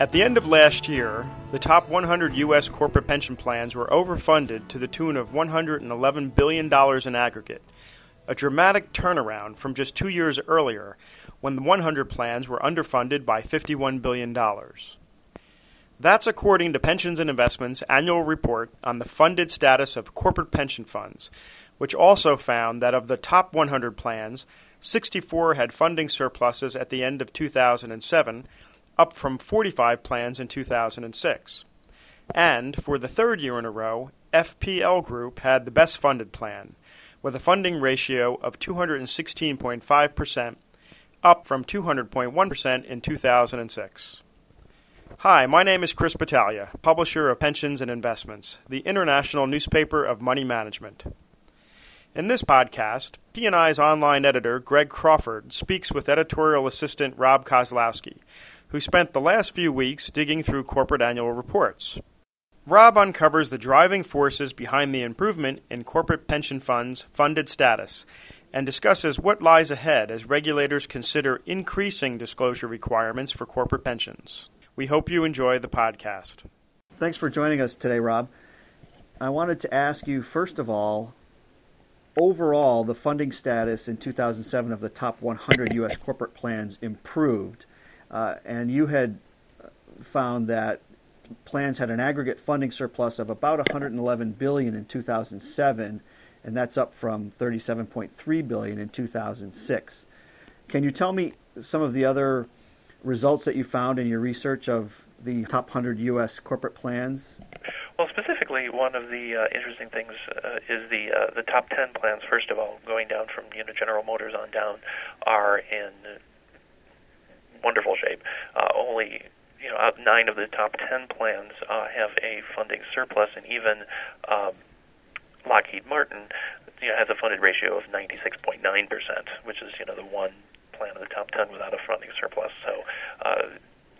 At the end of last year, the top 100 U.S. corporate pension plans were overfunded to the tune of $111 billion in aggregate, a dramatic turnaround from just two years earlier when the 100 plans were underfunded by $51 billion. That's according to Pensions and Investments' annual report on the funded status of corporate pension funds, which also found that of the top 100 plans, 64 had funding surpluses at the end of 2007, up from 45 plans in 2006. And for the third year in a row, FPL Group had the best funded plan, with a funding ratio of 216.5%, up from 200.1% in 2006. Hi, my name is Chris Battaglia, publisher of Pensions and Investments, the international newspaper of money management. In this podcast, P&I's online editor, Greg Crawford, speaks with editorial assistant Rob Kozlowski, who spent the last few weeks digging through corporate annual reports. Rob uncovers the driving forces behind the improvement in corporate pension funds' funded status and discusses what lies ahead as regulators consider increasing disclosure requirements for corporate pensions. We hope you enjoy the podcast. Thanks for joining us today, Rob. I wanted to ask you, first of all, overall, the funding status in 2007 of the top 100 U.S. corporate plans improved, uh, and you had found that plans had an aggregate funding surplus of about 111 billion in 2007, and that's up from 37.3 billion in 2006. Can you tell me some of the other results that you found in your research of the top 100 U.S. corporate plans? Well, specifically, one of the uh, interesting things uh, is the uh, the top ten plans. First of all, going down from you know General Motors on down, are in wonderful shape. Uh, only you know nine of the top ten plans uh, have a funding surplus, and even um, Lockheed Martin you know, has a funded ratio of 96.9 percent, which is you know the one plan of the top ten without a funding surplus. So uh,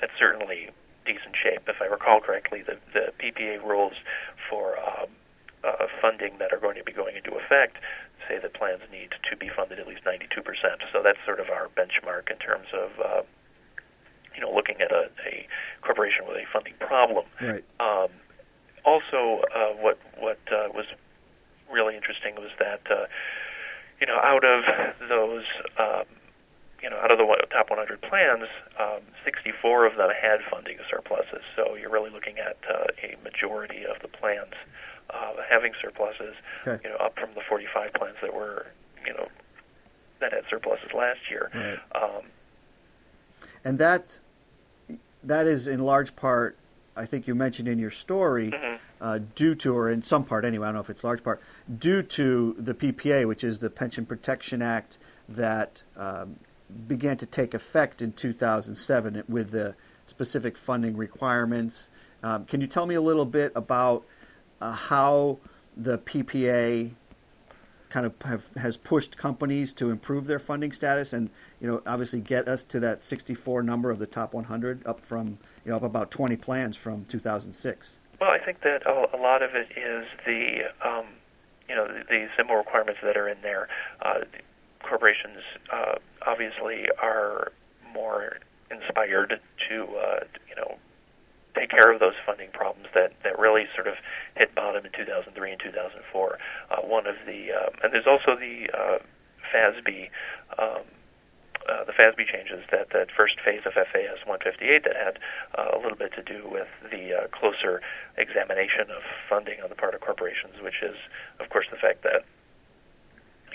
that's certainly decent shape. If I recall correctly, the, the PPA rules for um, uh, funding that are going to be going into effect say that plans need to be funded at least 92%. So that's sort of our benchmark in terms of, uh, at a, a corporation with a funding problem. Right. Um, also, uh, what what uh, was really interesting was that, uh, you know, out of those um, you know, out of the top 100 plans, um, 64 of them had funding surpluses. So you're really looking at uh, a majority of the plans uh, having surpluses. Okay. You know, up from the 45 plans that were, you know, that had surpluses last year. Right. Um, and that that is in large part, I think you mentioned in your story, mhm. uh, due to, or in some part anyway, I don't know if it's large part, due to the PPA, which is the Pension Protection Act that um, began to take effect in 2007 with the specific funding requirements. Um, can you tell me a little bit about uh, how the PPA kind of have, has pushed companies to improve their funding status and you know obviously get us to that 64 number of the top 100 up from you know up about 20 plans from 2006 Well, I think that a, lot of it is the um, you know the, simple requirements that are in there. Uh, corporations uh, obviously are more inspired to uh, you know take care of those funding problems that, that really sort of hit bottom in 2003 and 2004. Uh, one of the um, and there's also the uh, FASB. Um, uh, the FASB changes that that first phase of FAS 158 that had uh, a little bit to do with the uh, closer examination of funding on the part of corporations, which is, of course, the fact that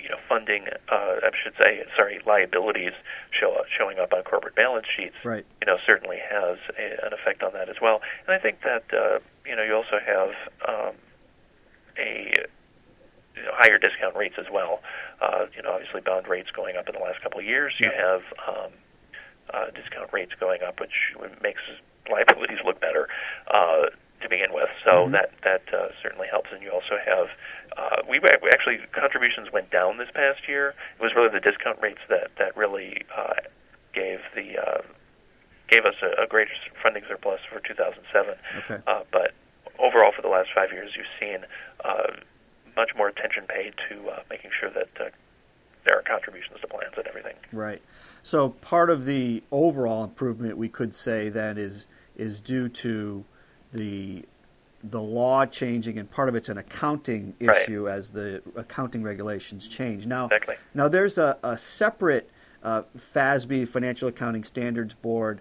you know funding, uh, I should say, sorry, liabilities show showing up on corporate balance sheets. right You know, certainly has a, an effect on that as well. And I think that uh, you know you also have um, a you know, higher discount rates as well. Uh, you know, obviously bond rates going up in the last couple of years. You have um, uh, discount rates going up, which makes liabilities look better uh, to begin with. So Mhm. that that uh, certainly helps. And you also have uh, we actually contributions went down this past year. It was really the discount rates that that really uh, gave the uh, gave us a, a greater funding surplus for 2007. okay Uh, but overall, for the last five years, you've seen uh, much more attention paid to uh, making sure that uh, there are contributions to plans and everything. Right. So part of the overall improvement, we could say, then is is due to the the law changing, and part of it's an accounting Right. issue as the accounting regulations change. Now, Exactly. now there's a, a separate uh, FASB Financial Accounting Standards Board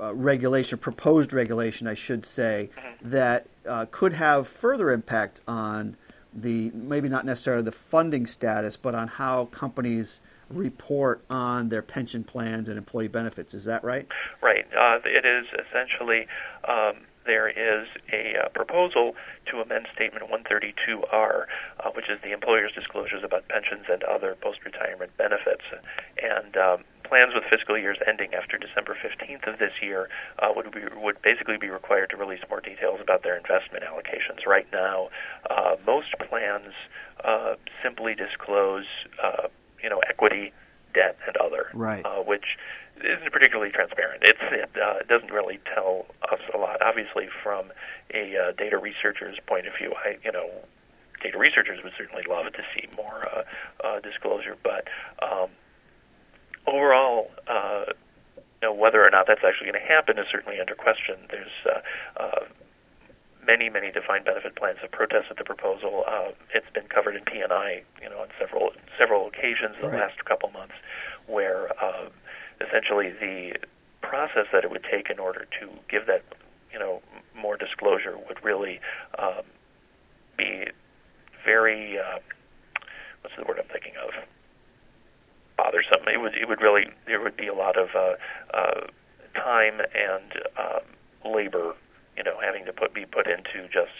uh, regulation, proposed regulation, I should say, that uh, could have further impact on the maybe not necessarily the funding status, but on how companies report on their pension plans and employee benefits. Is that right? Right. Uh, it is essentially um, there is a uh, proposal to amend Statement 132R, uh, which is the employer's disclosures about pensions and other post-retirement benefits. And um, plans with fiscal years ending after December 15th of this year uh, would be, would basically be required to release more details about their investment allocations. Right now, uh, most plans uh, simply disclose, uh, you know, equity, debt, and other, Right. uh, which isn't particularly transparent. It's, it uh, doesn't really tell us a lot. Obviously, from a uh, data researcher's point of view, I you know, data researchers would certainly love to see more uh, uh, disclosure, but um, overall. Uh, you know, whether or not that's actually going to happen is certainly under question. There's uh, uh, many, many defined benefit plans have protested the proposal. Uh, it's been covered in P&I, you know, on several several occasions the Right. last couple months, where uh, essentially the process that it would take in order to give that, you know, more disclosure would really um, be very uh, what's the word I'm thinking of? Bothersome. It would it would really there would be a lot of uh, uh, time and um, labor, you know, having to put be put into just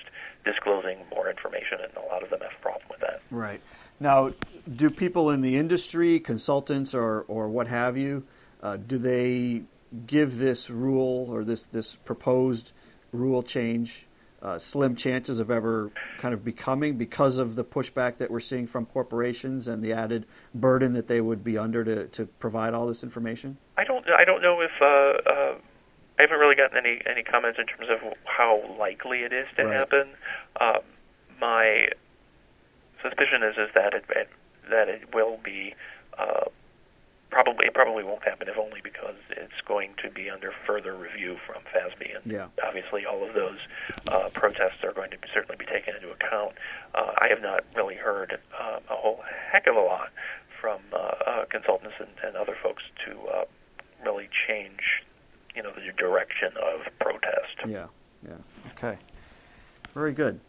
disclosing more information, and a lot of them have a problem with that. Right. Now, do people in the industry, consultants or, or what have you, uh, do they give this rule or this, this proposed rule change uh, slim chances of ever kind of becoming because of the pushback that we're seeing from corporations and the added burden that they would be under to, to provide all this information? I don't I don't know if uh, uh, I haven't really gotten any any comments in terms of how likely it is to Right. happen. Um, my suspicion is is that it, it that it will be uh, probably it probably won't happen if only because it's going to be under further review from FASB and Yeah. obviously all of those uh, protests are going to be, certainly be taken into account. Uh, I have not really heard um, a whole heck of a lot from uh, uh, consultants and, and other folks to uh, really change, you know, the direction of protest. Yeah, yeah. Okay. Very good.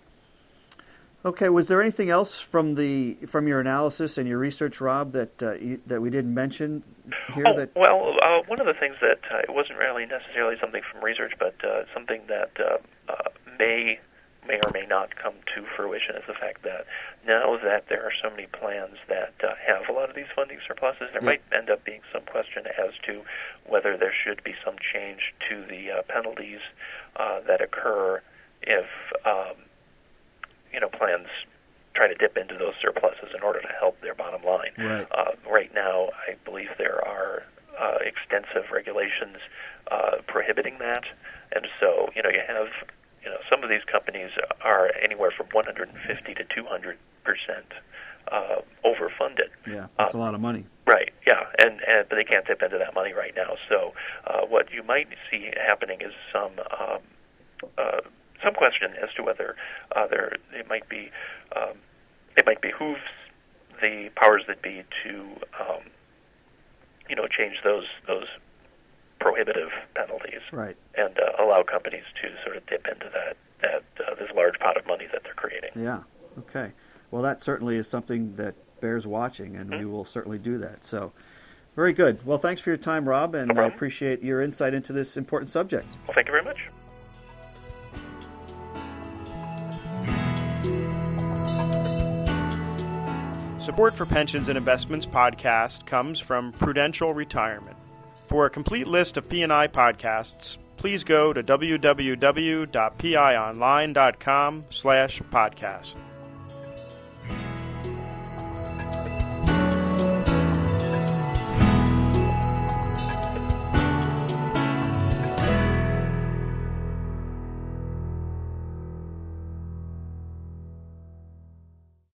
Okay, was there anything else from the from your analysis and your research, Rob, that uh, you, that we didn't mention here? Oh, that well, uh, one of the things that uh, it wasn't really necessarily something from research, but uh, something that uh, uh, may may or may not come to fruition is the fact that now that there are so many plans that uh, have a lot of these funding surpluses, there Yeah. might end up being some question as to whether there should be some change to the uh, penalties uh, that occur if um, plans trying to dip into those surpluses in order to help their bottom line. Right. Uh, right now, I believe there are uh, extensive regulations uh, prohibiting that, and so you know you have you know some of these companies are anywhere from 150 to 200 percent uh, overfunded. yeah, that's a Uh, lot of money. Right. Yeah, and and but they can't dip into that money right now. So uh, what you might see happening is some um, uh, some question as to whether uh, there it might be um, it might behooves the powers that be to um, you know change those those prohibitive penalties Right. and uh, allow companies to sort of dip into that that uh, this large pot of money that they're creating. Yeah. Okay. Well, that certainly is something that bears watching, and Mm-hmm. we will certainly do that. So, very good. Well, thanks for your time, Rob, and No I appreciate your insight into this important subject. Well, thank you very much. Support for Pensions and Investments podcast comes from Prudential Retirement. For a complete list of P&I podcasts, please go to www.pionline.com/podcast.